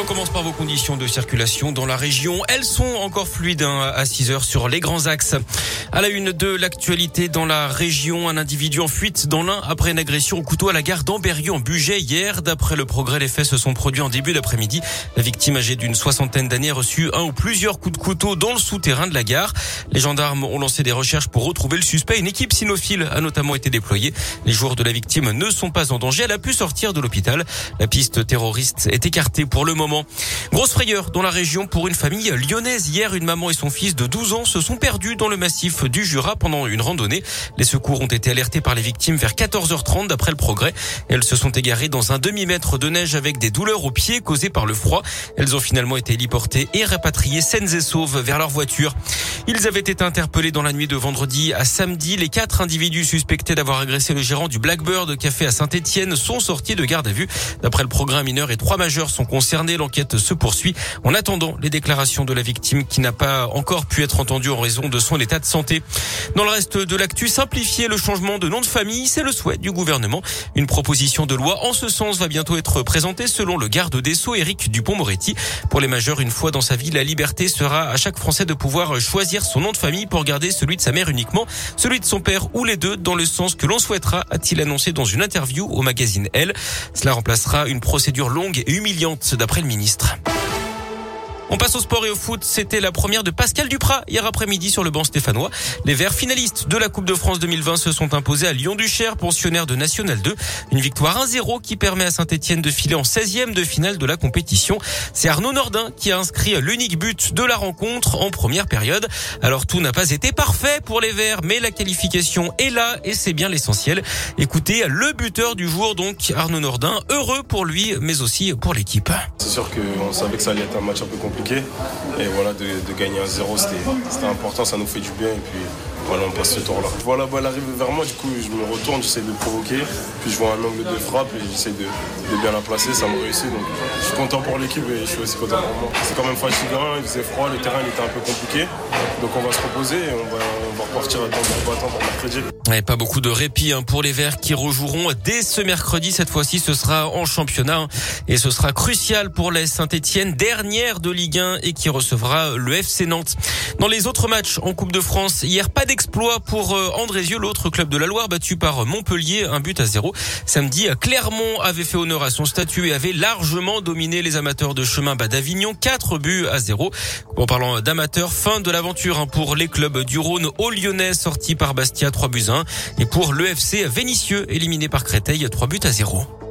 On commence par vos conditions de circulation dans la région. Elles sont encore fluides hein, à 6 heures sur les grands axes. À la une de l'actualité dans la région, un individu en fuite dans l'un après une agression au couteau à la gare d'Amberieu en Bugey hier. D'après le progrès, les faits se sont produits en début d'après-midi. La victime âgée d'une soixantaine d'années a reçu un ou plusieurs coups de couteau dans le souterrain de la gare. Les gendarmes ont lancé des recherches pour retrouver le suspect. Une équipe cynophile a notamment été déployée. Les jours de la victime ne sont pas en danger. Elle a pu sortir de l'hôpital. La piste terroriste est écartée pour le moment. Grosse frayeur dans la région pour une famille lyonnaise. Hier, une maman et son fils de 12 ans se sont perdus dans le massif du Jura pendant une randonnée. Les secours ont été alertés par les victimes vers 14h30 d'après le progrès. Elles se sont égarées dans un demi-mètre de neige avec des douleurs aux pieds causées par le froid. Elles ont finalement été héliportées et rapatriées saines et sauves vers leur voiture. Ils avaient été interpellés dans la nuit de vendredi à samedi. Les quatre individus suspectés d'avoir agressé le gérant du Blackbird Café à Saint-Etienne sont sortis de garde à vue. D'après le programme mineur et trois majeurs sont concernés. L'enquête se poursuit en attendant les déclarations de la victime qui n'a pas encore pu être entendue en raison de son état de santé. Dans le reste de l'actu, simplifier le changement de nom de famille, c'est le souhait du gouvernement. Une proposition de loi en ce sens va bientôt être présentée selon le garde des Sceaux Éric Dupont-Moretti. Pour les majeurs, une fois dans sa vie, la liberté sera à chaque Français de pouvoir choisir son nom de famille pour garder celui de sa mère uniquement, celui de son père ou les deux dans le sens que l'on souhaitera, a-t-il annoncé dans une interview au magazine Elle. Cela remplacera une procédure longue et humiliante d'après ministre. On passe au sport et au foot. C'était la première de Pascal Duprat hier après-midi sur le banc stéphanois. Les Verts finalistes de la Coupe de France 2020 se sont imposés à Lyon-Duchère, pensionnaire de National 2. Une victoire 1-0 qui permet à Saint-Etienne de filer en 16e de finale de la compétition. C'est Arnaud Nordin qui a inscrit l'unique but de la rencontre en première période. Alors tout n'a pas été parfait pour les Verts, mais la qualification est là et c'est bien l'essentiel. Écoutez, le buteur du jour donc Arnaud Nordin, heureux pour lui mais aussi pour l'équipe. C'est sûr qu'on savait que ça allait être un match un peu compliqué et voilà, de, gagner un 0, c'était important, ça nous fait du bien. Et puis voilà, on passe ce tour-là. Voilà, elle arrive vers moi, du coup, je me retourne, j'essaie de provoquer. Puis je vois un angle de frappe et j'essaie de, bien la placer, ça me réussit. Donc je suis content pour l'équipe et je suis aussi content pour moi. C'est quand même fatigant, il faisait froid, le terrain était un peu compliqué. Donc on va se reposer et on va, repartir dans le battant pour mercredi. Et pas beaucoup de répit hein, pour les Verts qui rejoueront dès ce mercredi. Cette fois-ci, ce sera en championnat hein. et ce sera crucial pour la Saint-Etienne, dernière de Ligue 1 et qui recevra le FC Nantes. Dans les autres matchs en Coupe de France, hier, pas d'exploit pour euh, Andrézieux, l'autre club de la Loire, battu par Montpellier, un but à zéro. Samedi, Clermont avait fait honneur à son statut et avait largement dominé les amateurs de chemin bas d'Avignon, quatre buts à zéro. En parlant d'amateurs, fin de l'aventure hein, pour les clubs du Rhône au Lyonnais, sorti par Bastia, 3 buts 1. Et pour l'EFC Vénitieux, éliminé par Créteil, 3 buts à 0.